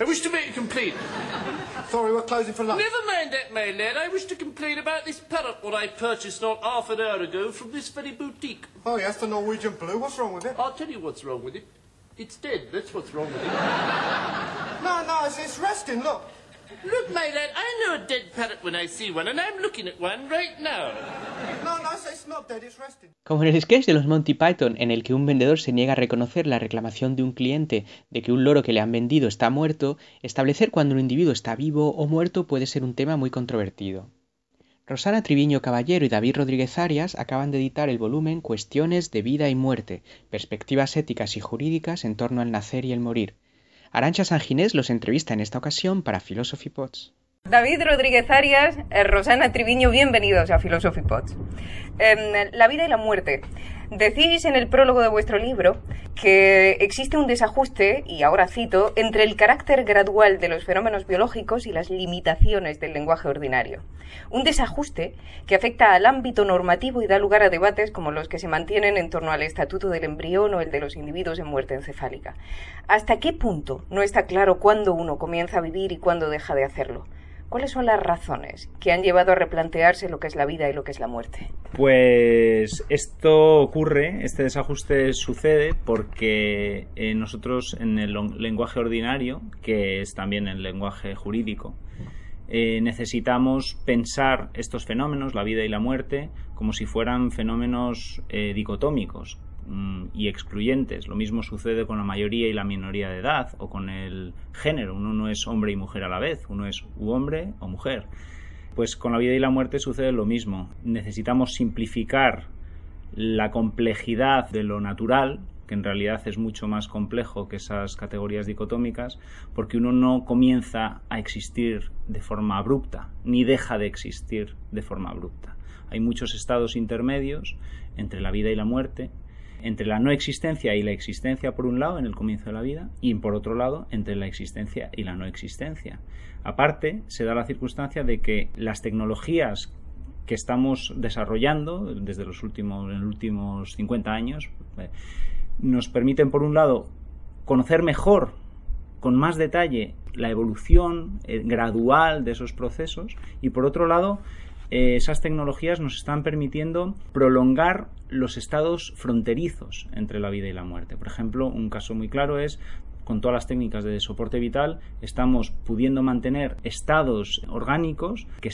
I wish to make a complaint. Sorry, we're closing for lunch. Never mind that, my lad. I wish to complain about this parrot what I purchased not half an hour ago from this very boutique. Oh, yes, the Norwegian blue. What's wrong with it? I'll tell you what's wrong with it. It's dead. That's what's wrong with it. No, no, it's, it's resting. Look. Look, my lad, I know a dead parrot when I see one, and I'm looking at one right now. No, no, it's, it's not dead. It's resting. Como en el sketch de los Monty Python en el que un vendedor se niega a reconocer la reclamación de un cliente de que un loro que le han vendido está muerto, establecer cuando un individuo está vivo o muerto puede ser un tema muy controvertido. Rosana Triviño Caballero y David Rodríguez Arias acaban de editar el volumen Cuestiones de vida y muerte, perspectivas éticas y jurídicas en torno al nacer y el morir. Arancha Sanginés los entrevista en esta ocasión para Philosophy Pods. David Rodríguez Arias, eh, Rosana Triviño, bienvenidos a Philosophy Pods. Em, la vida y la muerte. Decís en el prólogo de vuestro libro que existe un desajuste, y ahora cito, entre el carácter gradual de los fenómenos biológicos y las limitaciones del lenguaje ordinario. Un desajuste que afecta al ámbito normativo y da lugar a debates como los que se mantienen en torno al estatuto del embrión o el de los individuos en muerte encefálica. ¿Hasta qué punto no está claro cuándo uno comienza a vivir y cuándo deja de hacerlo? ¿Cuáles son las razones que han llevado a replantearse lo que es la vida y lo que es la muerte? Pues esto ocurre, este desajuste sucede porque eh, nosotros en el lenguaje ordinario, que es también el lenguaje jurídico, eh, necesitamos pensar estos fenómenos, la vida y la muerte, como si fueran fenómenos eh, dicotómicos, y excluyentes. Lo mismo sucede con la mayoría y la minoría de edad o con el género. Uno no es hombre y mujer a la vez, uno es u hombre o mujer. Pues con la vida y la muerte sucede lo mismo. Necesitamos simplificar la complejidad de lo natural, que en realidad es mucho más complejo que esas categorías dicotómicas, porque uno no comienza a existir de forma abrupta, ni deja de existir de forma abrupta. Hay muchos estados intermedios entre la vida y la muerte, entre la no existencia y la existencia por un lado en el comienzo de la vida y por otro lado entre la existencia y la no existencia. Aparte, se da la circunstancia de que las tecnologías que estamos desarrollando desde los últimos, en los últimos 50 años eh, nos permiten, por un lado, conocer mejor, con más detalle, la evolución eh, gradual de esos procesos y, por otro lado, eh, esas tecnologías nos están permitiendo prolongar los estados fronterizos entre la vida y la muerte. Por ejemplo, un caso muy claro es con todas las técnicas de soporte vital, estamos pudiendo mantener estados orgánicos que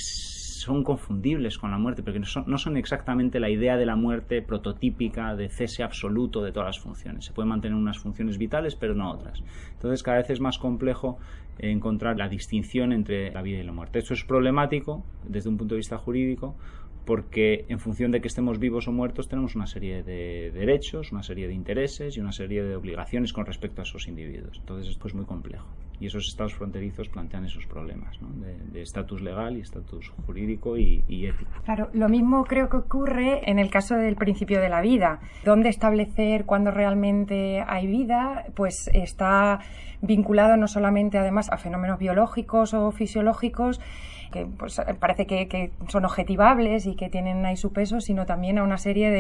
son confundibles con la muerte, porque no son, no son, exactamente la idea de la muerte prototípica de cese absoluto de todas las funciones. Se pueden mantener unas funciones vitales, pero no otras. Entonces, cada vez es más complejo encontrar la distinción entre la vida y la muerte. Esto es problemático desde un punto de vista jurídico porque en función de que estemos vivos o muertos tenemos una serie de derechos, una serie de intereses y una serie de obligaciones con respecto a esos individuos. Entonces esto es muy complejo y esos estados fronterizos plantean esos problemas de estatus legal y estatus jurídico y, ético. Claro, lo mismo creo que ocurre en el caso del principio de la vida. ¿Dónde establecer cuándo realmente hay vida? Pues está vinculado no solamente además a fenómenos biológicos o fisiológicos, que pues, parece que, son objetivables y que tienen ahí su peso, sino también a una serie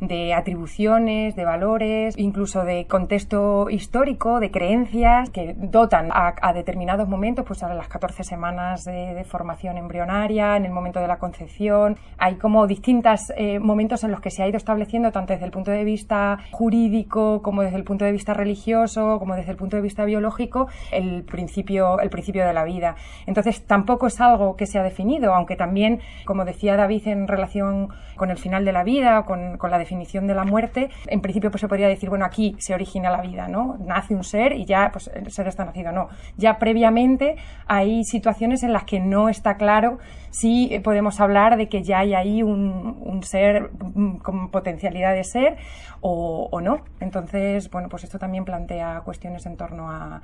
de atribuciones, de valores, incluso de contexto histórico, de creencias que dotan a, determinados momentos, pues a las 14 semanas de, formación embrionaria, en el momento de la concepción. Hay como distintos eh, momentos en los que se ha ido estableciendo, tanto desde el punto de vista jurídico, como desde el punto de vista religioso, como desde el punto de vista biológico, el principio, el principio de la vida. Entonces, tampoco es algo que se ha definido, aunque también, como decía David en relación con el final de la vida, con, con la definición de la muerte, en principio pues se podría decir, bueno, aquí se origina la vida, ¿no? Nace un ser y ya pues el ser está nacido, no. Ya previamente hay situaciones en las que no está claro si podemos hablar de que ya hay ahí un, ser con potencialidad de ser o, no. Entonces, bueno, pues esto también plantea cuestiones en torno a,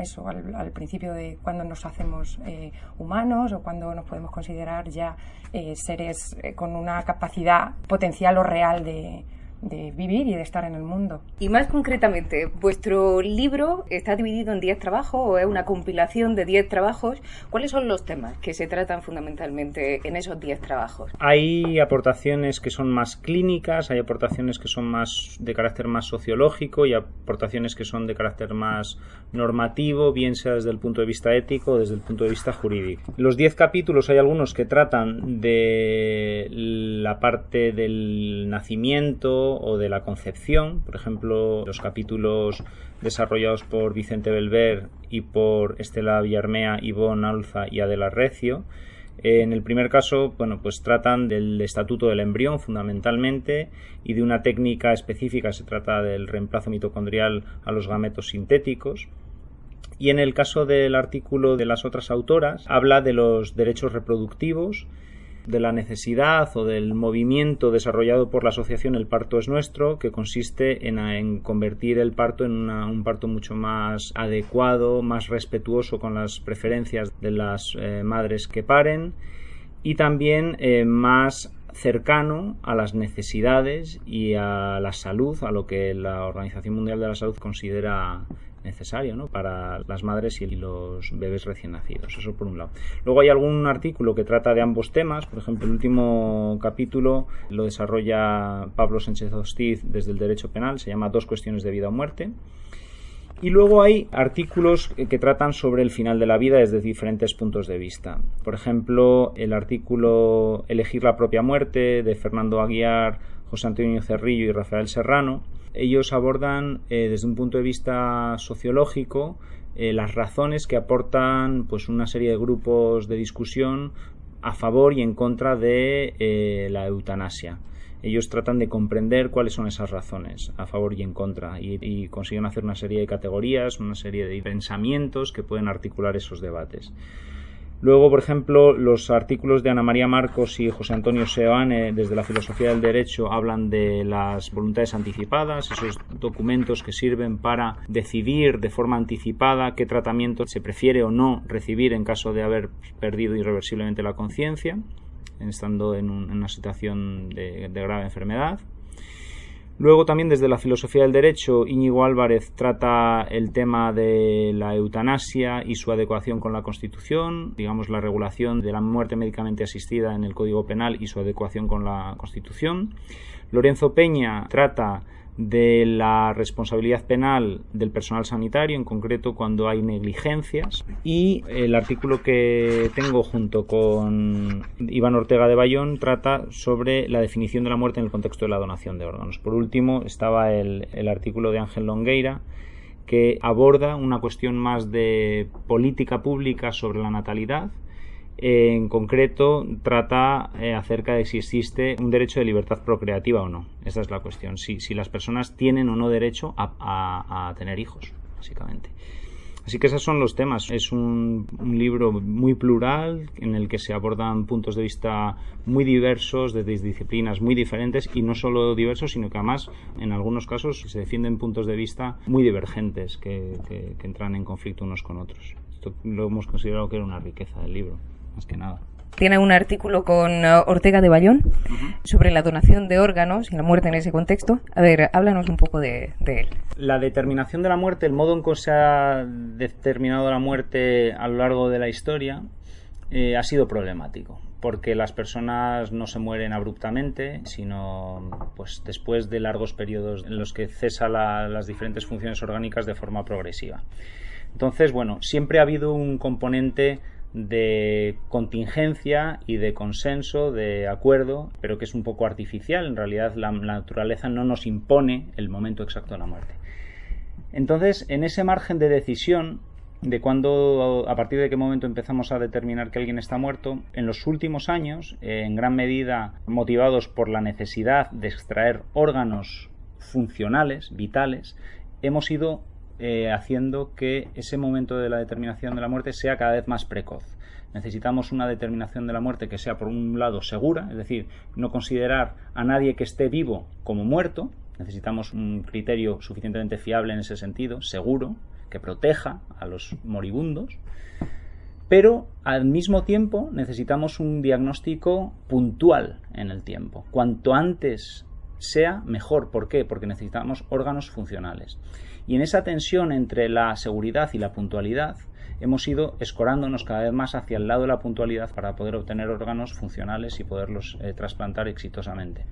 eso, al, principio de cuando nos hacemos eh, humanos o cuando nos podemos considerar ya eh, seres eh, con una capacidad potencial o real de, de vivir y de estar en el mundo. Y más concretamente, vuestro libro está dividido en 10 trabajos o es una compilación de 10 trabajos. ¿Cuáles son los temas que se tratan fundamentalmente en esos 10 trabajos? Hay aportaciones que son más clínicas, hay aportaciones que son más de carácter más sociológico y aportaciones que son de carácter más normativo, bien sea desde el punto de vista ético o desde el punto de vista jurídico. Los 10 capítulos hay algunos que tratan de la parte del nacimiento o de la concepción, por ejemplo, los capítulos desarrollados por Vicente Belver y por Estela Villarmea, Ivonne Alza y Adela Recio. En el primer caso, bueno, pues tratan del estatuto del embrión fundamentalmente y de una técnica específica, se trata del reemplazo mitocondrial a los gametos sintéticos. Y en el caso del artículo de las otras autoras, habla de los derechos reproductivos, de la necesidad o del movimiento desarrollado por la asociación El parto es nuestro, que consiste en, convertir el parto en un parto mucho más adecuado, más respetuoso con las preferencias de las eh, madres que paren y también eh, más cercano a las necesidades y a la salud, a lo que la Organización Mundial de la Salud considera necesario ¿no? para las madres y los bebés recién nacidos. Eso por un lado. Luego hay algún artículo que trata de ambos temas. Por ejemplo, el último capítulo lo desarrolla Pablo Sánchez Hostiz desde el derecho penal. Se llama Dos cuestiones de vida o muerte. Y luego hay artículos que tratan sobre el final de la vida desde diferentes puntos de vista. Por ejemplo, el artículo Elegir la propia muerte de Fernando Aguiar, José Antonio Cerrillo y Rafael Serrano ellos abordan eh, desde un punto de vista sociológico eh, las razones que aportan pues una serie de grupos de discusión a favor y en contra de eh, la eutanasia. Ellos tratan de comprender cuáles son esas razones a favor y en contra y, y consiguen hacer una serie de categorías, una serie de pensamientos que pueden articular esos debates. Luego, por ejemplo, los artículos de Ana María Marcos y José Antonio Seoane desde la filosofía del derecho hablan de las voluntades anticipadas, esos documentos que sirven para decidir de forma anticipada qué tratamiento se prefiere o no recibir en caso de haber perdido irreversiblemente la conciencia, estando en, una situación de grave enfermedad. Luego también desde la filosofía del derecho, Íñigo Álvarez trata el tema de la eutanasia y su adecuación con la Constitución, digamos la regulación de la muerte médicamente asistida en el Código Penal y su adecuación con la Constitución. Lorenzo Peña trata de la responsabilidad penal del personal sanitario, en concreto cuando hay negligencias. Y el artículo que tengo junto con Iván Ortega de Bayón trata sobre la definición de la muerte en el contexto de la donación de órganos. Por último, estaba el, el artículo de Ángel Longueira que aborda una cuestión más de política pública sobre la natalidad en concreto trata eh, acerca de si existe un derecho de libertad procreativa o no. Esa es la cuestión. Si, si las personas tienen o no derecho a, tener hijos, básicamente. Así que esos son los temas. Es un, libro muy plural en el que se abordan puntos de vista muy diversos, de disciplinas muy diferentes y no solo diversos, sino que además en algunos casos se defienden puntos de vista muy divergentes que, que entran en conflicto unos con otros. Esto lo hemos considerado que era una riqueza del libro más que nada. Tiene un artículo con uh, Ortega de Bayón sobre la donación de órganos y la muerte en ese contexto. A ver, háblanos un poco de, él. La determinación de la muerte, el modo en que se ha determinado la muerte a lo largo de la historia, eh, ha sido problemático porque las personas no se mueren abruptamente, sino pues después de largos periodos en los que cesan las diferentes funciones orgánicas de forma progresiva. Entonces, bueno, siempre ha habido un componente de contingencia y de consenso, de acuerdo, pero que es un poco artificial. En realidad la, naturaleza no nos impone el momento exacto de la muerte. Entonces, en ese margen de decisión de cuándo, a partir de qué momento empezamos a determinar que alguien está muerto, en los últimos años, eh, en gran medida motivados por la necesidad de extraer órganos funcionales, vitales, hemos ido eh, haciendo que ese momento de la determinación de la muerte sea cada vez más precoz. Necesitamos una determinación de la muerte que sea, por un lado, segura, es decir, no considerar a nadie que esté vivo como muerto. Necesitamos un criterio suficientemente fiable en ese sentido, seguro, que proteja a los moribundos. Pero al mismo tiempo necesitamos un diagnóstico puntual en el tiempo. Cuanto antes sea mejor. ¿Por qué? Porque necesitamos órganos funcionales. Y en esa tensión entre la seguridad y la puntualidad, hemos ido escorándonos cada vez más hacia el lado de la puntualidad para poder obtener órganos funcionales y poderlos eh, trasplantar exitosamente.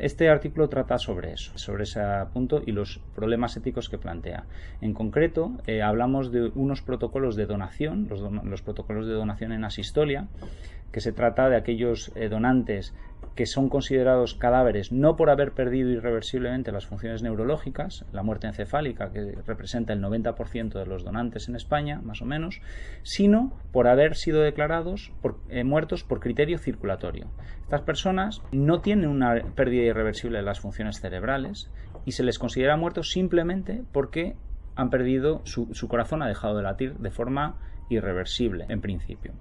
Este artículo trata sobre eso, sobre ese punto y los problemas éticos que plantea. En concreto, eh, hablamos de unos protocolos de donación, los, los, protocolos de donación en asistolia, que se trata de aquellos eh, donantes que son considerados cadáveres no por haber perdido irreversiblemente las funciones neurológicas, la muerte encefálica, que representa el 90% de los donantes en España, más o menos, sino por haber sido declarados eh, muertos por criterio circulatorio. Estas personas no tienen una pérdida irreversible de las funciones cerebrales y se les considera muertos simplemente porque han perdido su corazón, ha dejado de latir de forma irreversible, en principio.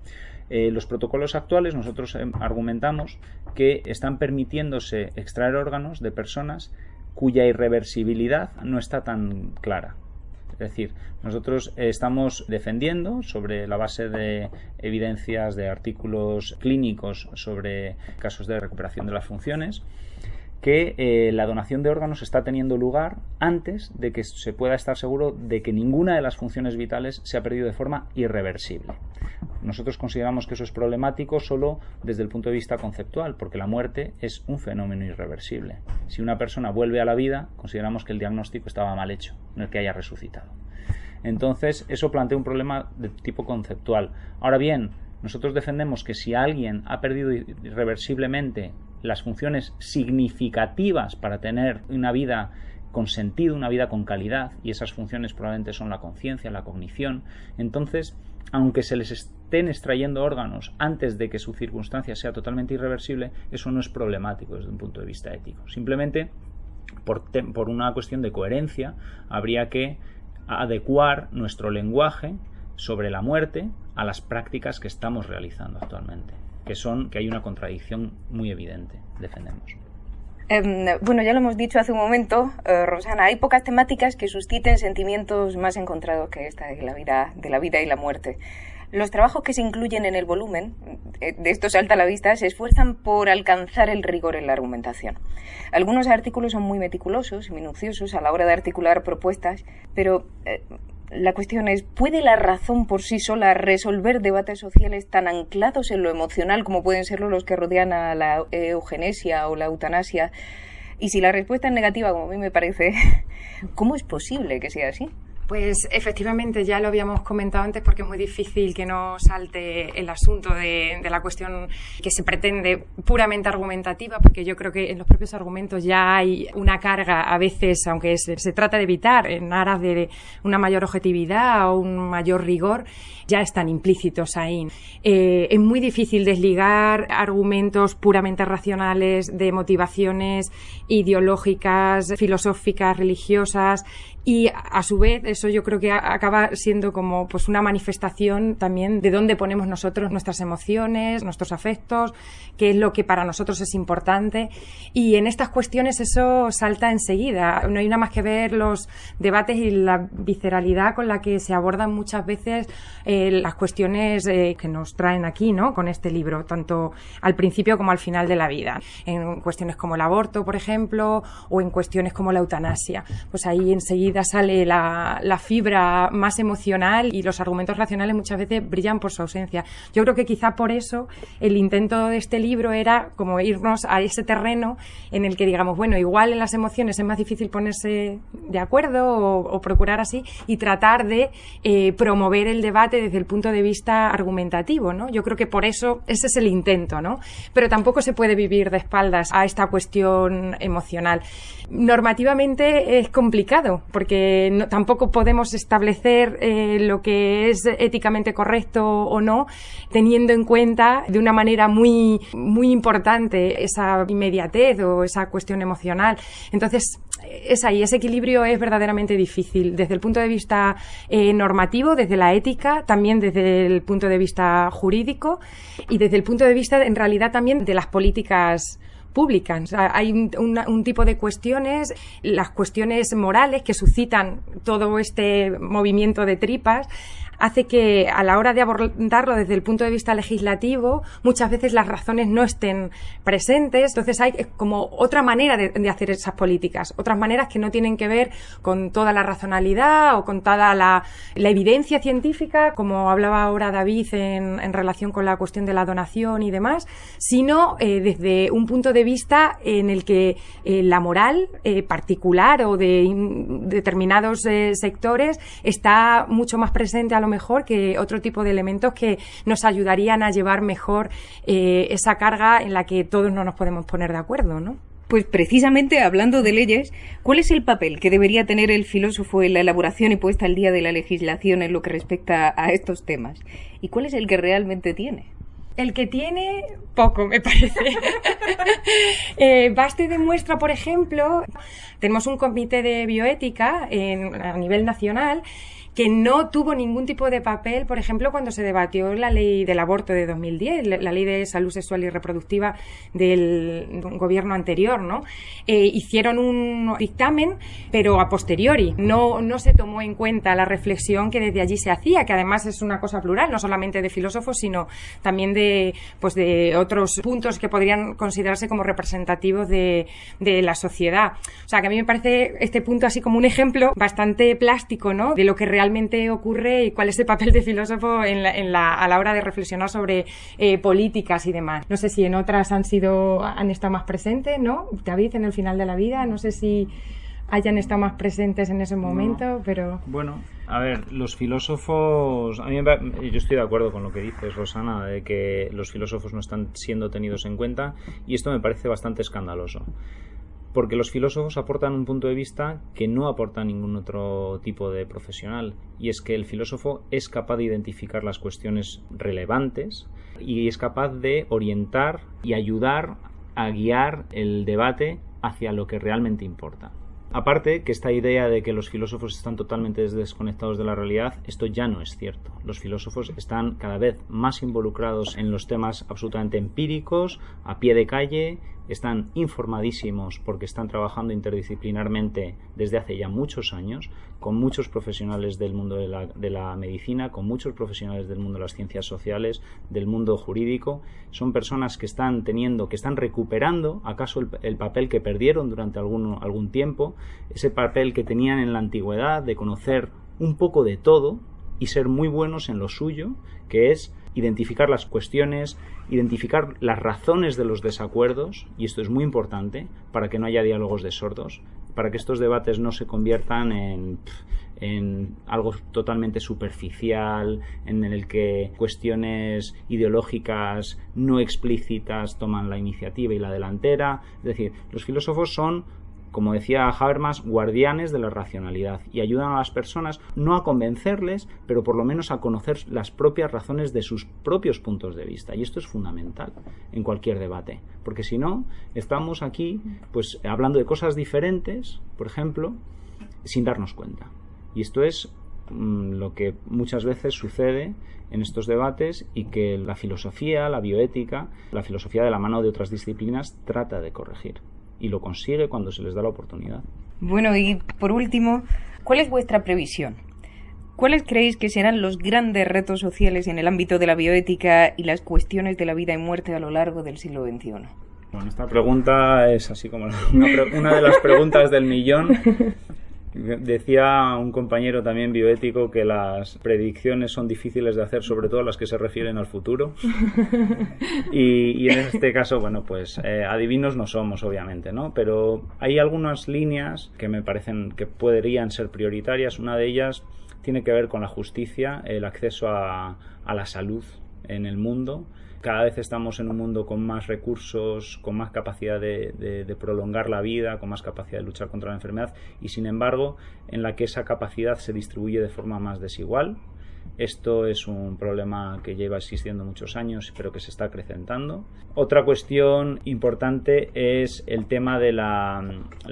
Eh, los protocolos actuales nosotros eh, argumentamos que están permitiéndose extraer órganos de personas cuya irreversibilidad no está tan clara. Es decir, nosotros estamos defendiendo sobre la base de evidencias de artículos clínicos sobre casos de recuperación de las funciones que eh, la donación de órganos está teniendo lugar antes de que se pueda estar seguro de que ninguna de las funciones vitales se ha perdido de forma irreversible. Nosotros consideramos que eso es problemático solo desde el punto de vista conceptual, porque la muerte es un fenómeno irreversible. Si una persona vuelve a la vida, consideramos que el diagnóstico estaba mal hecho, no el que haya resucitado. Entonces, eso plantea un problema de tipo conceptual. Ahora bien, nosotros defendemos que si alguien ha perdido irreversiblemente las funciones significativas para tener una vida con sentido, una vida con calidad, y esas funciones probablemente son la conciencia, la cognición, entonces, aunque se les estén extrayendo órganos antes de que su circunstancia sea totalmente irreversible, eso no es problemático desde un punto de vista ético. Simplemente, por, por una cuestión de coherencia, habría que adecuar nuestro lenguaje sobre la muerte a las prácticas que estamos realizando actualmente que son que hay una contradicción muy evidente, defendemos. Em, bueno, ya lo hemos dicho hace un momento, eh, Rosana, hay pocas temáticas que susciten sentimientos más encontrados que esta de la vida, de la vida y la muerte. Los trabajos que se incluyen en el volumen, eh, de esto salta a la vista, se esfuerzan por alcanzar el rigor en la argumentación. Algunos artículos son muy meticulosos y minuciosos a la hora de articular propuestas, pero eh, la cuestión es, ¿puede la razón por sí sola resolver debates sociales tan anclados en lo emocional como pueden serlo los que rodean a la eugenesia o la eutanasia? Y si la respuesta es negativa, como a mí me parece, ¿cómo es posible que sea así? Pues efectivamente, ya lo habíamos comentado antes porque es muy difícil que no salte el asunto de, la cuestión que se pretende puramente argumentativa, porque yo creo que en los propios argumentos ya hay una carga a veces, aunque se, trata de evitar en aras de una mayor objetividad o un mayor rigor, ya están implícitos ahí. Eh, es muy difícil desligar argumentos puramente racionales de motivaciones ideológicas, filosóficas, religiosas y a su vez eso yo creo que acaba siendo como pues una manifestación también de dónde ponemos nosotros nuestras emociones, nuestros afectos, qué es lo que para nosotros es importante y en estas cuestiones eso salta enseguida. No hay nada más que ver los debates y la visceralidad con la que se abordan muchas veces eh, las cuestiones eh, que nos traen aquí, ¿no? Con este libro, tanto al principio como al final de la vida. En cuestiones como el aborto, por ejemplo, o en cuestiones como la eutanasia. Pues ahí enseguida sale la, fibra más emocional y los argumentos racionales muchas veces brillan por su ausencia. Yo creo que quizá por eso el intento de este libro era como irnos a ese terreno en el que digamos, bueno, igual en las emociones es más difícil ponerse de acuerdo o, procurar así y tratar de eh, promover el debate desde el punto de vista argumentativo, ¿no? Yo creo que por eso ese es el intento, ¿no? Pero tampoco se puede vivir de espaldas a esta cuestión emocional. Normativamente es complicado porque tampoco podemos establecer eh, lo que es éticamente correcto o no, teniendo en cuenta de una manera muy, muy importante esa inmediatez o esa cuestión emocional. Entonces, es ahí, ese equilibrio es verdaderamente difícil desde el punto de vista eh, normativo, desde la ética, también desde el punto de vista jurídico y desde el punto de vista, en realidad, también de las políticas públicas. hay un, tipo de cuestiones, las cuestiones morales que suscitan todo este movimiento de tripas, hace que a la hora de abordarlo desde el punto de vista legislativo, muchas veces las razones no estén presentes. Entonces hay como otra manera de, hacer esas políticas, otras maneras que no tienen que ver con toda la razonalidad o con toda la, evidencia científica, como hablaba ahora David en, relación con la cuestión de la donación y demás, sino eh, desde un punto de vista en el que eh, la moral eh, particular o de determinados sectores está mucho más presente a lo mejor que otro tipo de elementos que nos ayudarían a llevar mejor esa carga en la que todos no nos podemos poner de acuerdo, ¿no? Pues precisamente hablando de leyes, ¿cuál es el papel que debería tener el filósofo en la elaboración y puesta al día de la legislación en lo que respecta a estos temas? ¿Y cuál es el que realmente tiene? El que tiene poco, me parece. eh, baste demuestra, por ejemplo, tenemos un comité de bioética a nivel nacional que no tuvo ningún tipo de papel, por ejemplo, cuando se debatió la ley del aborto de 2010, la ley de salud sexual y reproductiva del gobierno anterior, ¿no? Eh, hicieron un dictamen, pero a posteriori. No, no se tomó en cuenta la reflexión que desde allí se hacía, que además es una cosa plural, no solamente de filósofos, sino también de, pues de otros puntos que podrían considerarse como representativos de, de la sociedad. O sea, que a mí me parece este punto así como un ejemplo bastante plástico, ¿no? De lo que realmente ocurre y cuál es el papel de filósofo en la, a la hora de reflexionar sobre eh, políticas y demás. No sé si en otras han sido, han estado más presentes, ¿no? David, en el final de la vida, no sé si hayan estado más presentes en ese momento, pero... Bueno, a ver, los filósofos, a mí yo estoy de acuerdo con lo que dices, Rosana, de que los filósofos no están siendo tenidos en cuenta y esto me parece bastante escandaloso porque los filósofos aportan un punto de vista que no aporta ningún otro tipo de profesional, y es que el filósofo es capaz de identificar las cuestiones relevantes y es capaz de orientar y ayudar a guiar el debate hacia lo que realmente importa. Aparte que esta idea de que los filósofos están totalmente desconectados de la realidad, esto ya no es cierto. Los filósofos están cada vez más involucrados en los temas absolutamente empíricos, a pie de calle, están informadísimos porque están trabajando interdisciplinarmente desde hace ya muchos años, con muchos profesionales del mundo de la, medicina, con muchos profesionales del mundo de las ciencias sociales, del mundo jurídico. Son personas que están teniendo, que están recuperando acaso el, papel que perdieron durante algún, algún tiempo, ese papel que tenían en la antigüedad de conocer un poco de todo y ser muy buenos en lo suyo, que es identificar las cuestiones, identificar las razones de los desacuerdos, y esto es muy importante para que no haya diálogos de sordos, para que estos debates no se conviertan en, en algo totalmente superficial, en el que cuestiones ideológicas no explícitas toman la iniciativa y la delantera. Es decir, los filósofos son como decía Habermas, guardianes de la racionalidad y ayudan a las personas no a convencerles, pero por lo menos a conocer las propias razones de sus propios puntos de vista. Y esto es fundamental en cualquier debate, porque si no, estamos aquí pues hablando de cosas diferentes, por ejemplo, sin darnos cuenta. Y esto es mm, lo que muchas veces sucede en estos debates y que la filosofía, la bioética, la filosofía de la mano de otras disciplinas trata de corregir y lo consigue cuando se les da la oportunidad. Bueno, y por último, ¿cuál es vuestra previsión? ¿Cuáles creéis que serán los grandes retos sociales en el ámbito de la bioética y las cuestiones de la vida y muerte a lo largo del siglo XXI? Bueno, esta pregunta es así como una, una de las preguntas del millón Decía un compañero también bioético que las predicciones son difíciles de hacer, sobre todo las que se refieren al futuro. Y, en este caso, bueno, pues eh, adivinos no somos, obviamente, ¿no? Pero hay algunas líneas que me parecen que podrían ser prioritarias. Una de ellas tiene que ver con la justicia, el acceso a la salud en el mundo cada vez estamos en un mundo con más recursos, con más capacidad de, prolongar la vida, con más capacidad de luchar contra la enfermedad y sin embargo en la que esa capacidad se distribuye de forma más desigual. Esto es un problema que lleva existiendo muchos años, pero que se está acrecentando. Otra cuestión importante es el tema de la,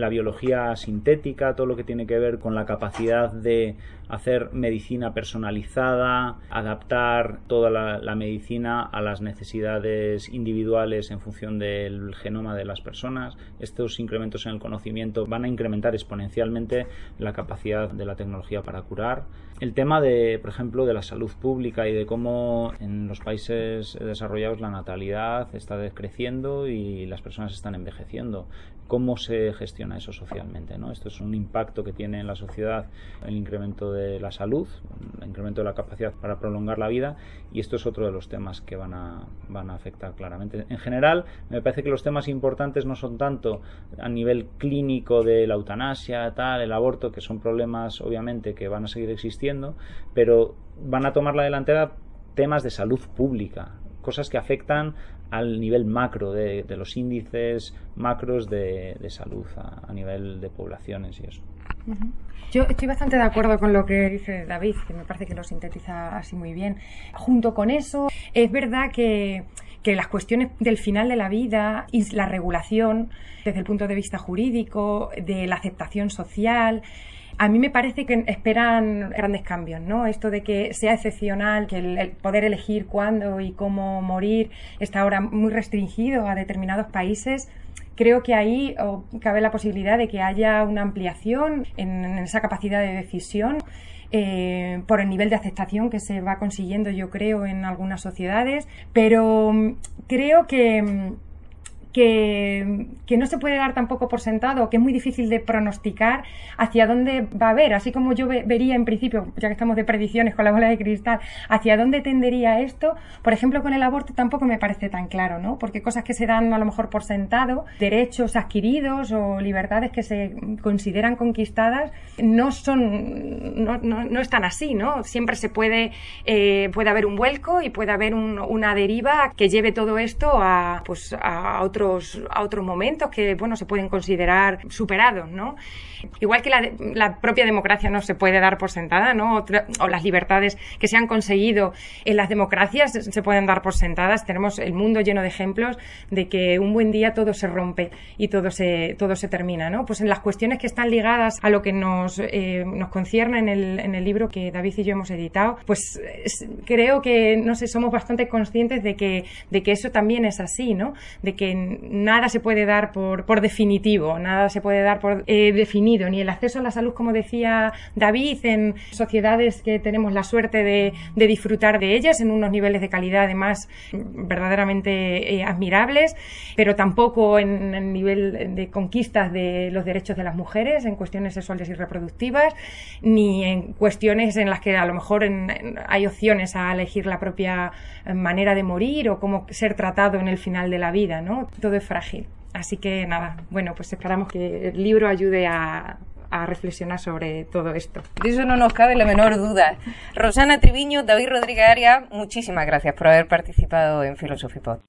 biología sintética, todo lo que tiene que ver con la capacidad de hacer medicina personalizada, adaptar toda la, medicina a las necesidades individuales en función del genoma de las personas. Estos incrementos en el conocimiento van a incrementar exponencialmente la capacidad de la tecnología para curar. El tema de, por ejemplo, de la salud pública y de cómo en los países desarrollados la natalidad está decreciendo y las personas están envejeciendo cómo se gestiona eso socialmente. ¿no? Esto es un impacto que tiene en la sociedad el incremento de la salud, el incremento de la capacidad para prolongar la vida y esto es otro de los temas que van a, van a afectar claramente. En general, me parece que los temas importantes no son tanto a nivel clínico de la eutanasia, tal, el aborto, que son problemas obviamente que van a seguir existiendo, pero van a tomar la delantera temas de salud pública, cosas que afectan al nivel macro de, los índices macros de, salud a, nivel de poblaciones y eso. Yo estoy bastante de acuerdo con lo que dice David, que me parece que lo sintetiza así muy bien. Junto con eso, es verdad que, que las cuestiones del final de la vida y la regulación desde el punto de vista jurídico, de la aceptación social, a mí me parece que esperan grandes cambios, ¿no? Esto de que sea excepcional, que el, poder elegir cuándo y cómo morir está ahora muy restringido a determinados países creo que ahí cabe la posibilidad de que haya una ampliación en, esa capacidad de decisión eh, por el nivel de aceptación que se va consiguiendo, yo creo, en algunas sociedades, pero mm, creo que mm, que, no se puede dar tampoco por sentado, que es muy difícil de pronosticar hacia dónde va a haber, así como yo vería en principio, ya que estamos de predicciones con la bola de cristal, hacia dónde tendería esto, por ejemplo con el aborto tampoco me parece tan claro, ¿no? Porque cosas que se dan a lo mejor por sentado, derechos adquiridos o libertades que se consideran conquistadas, no son, no, no, están así, ¿no? Siempre se puede, eh, puede haber un vuelco y puede haber una deriva que lleve todo esto a, pues, a otro a otros momentos que, bueno, se pueden considerar superados, ¿no? Igual que la, propia democracia no se puede dar por sentada, ¿no? O, las libertades que se han conseguido en las democracias se pueden dar por sentadas. Tenemos el mundo lleno de ejemplos de que un buen día todo se rompe y todo se, todo se termina, ¿no? Pues en las cuestiones que están ligadas a lo que nos, eh, nos concierne en el, en el libro que David y yo hemos editado, pues creo que, no sé, somos bastante conscientes de que, de que eso también es así, ¿no? De que nada se puede dar por, por definitivo, nada se puede dar por eh, definido, ni el acceso a la salud, como decía David, en sociedades que tenemos la suerte de, disfrutar de ellas en unos niveles de calidad además verdaderamente eh, admirables, pero tampoco en el nivel de conquistas de los derechos de las mujeres en cuestiones sexuales y reproductivas, ni en cuestiones en las que a lo mejor hay opciones a elegir la propia manera de morir o cómo ser tratado en el final de la vida, ¿no? todo es frágil. Así que nada, bueno, pues esperamos que el libro ayude a, a reflexionar sobre todo esto. De eso no nos cabe la menor duda. Rosana Triviño, David Rodríguez Arias, muchísimas gracias por haber participado en Philosophy Pod.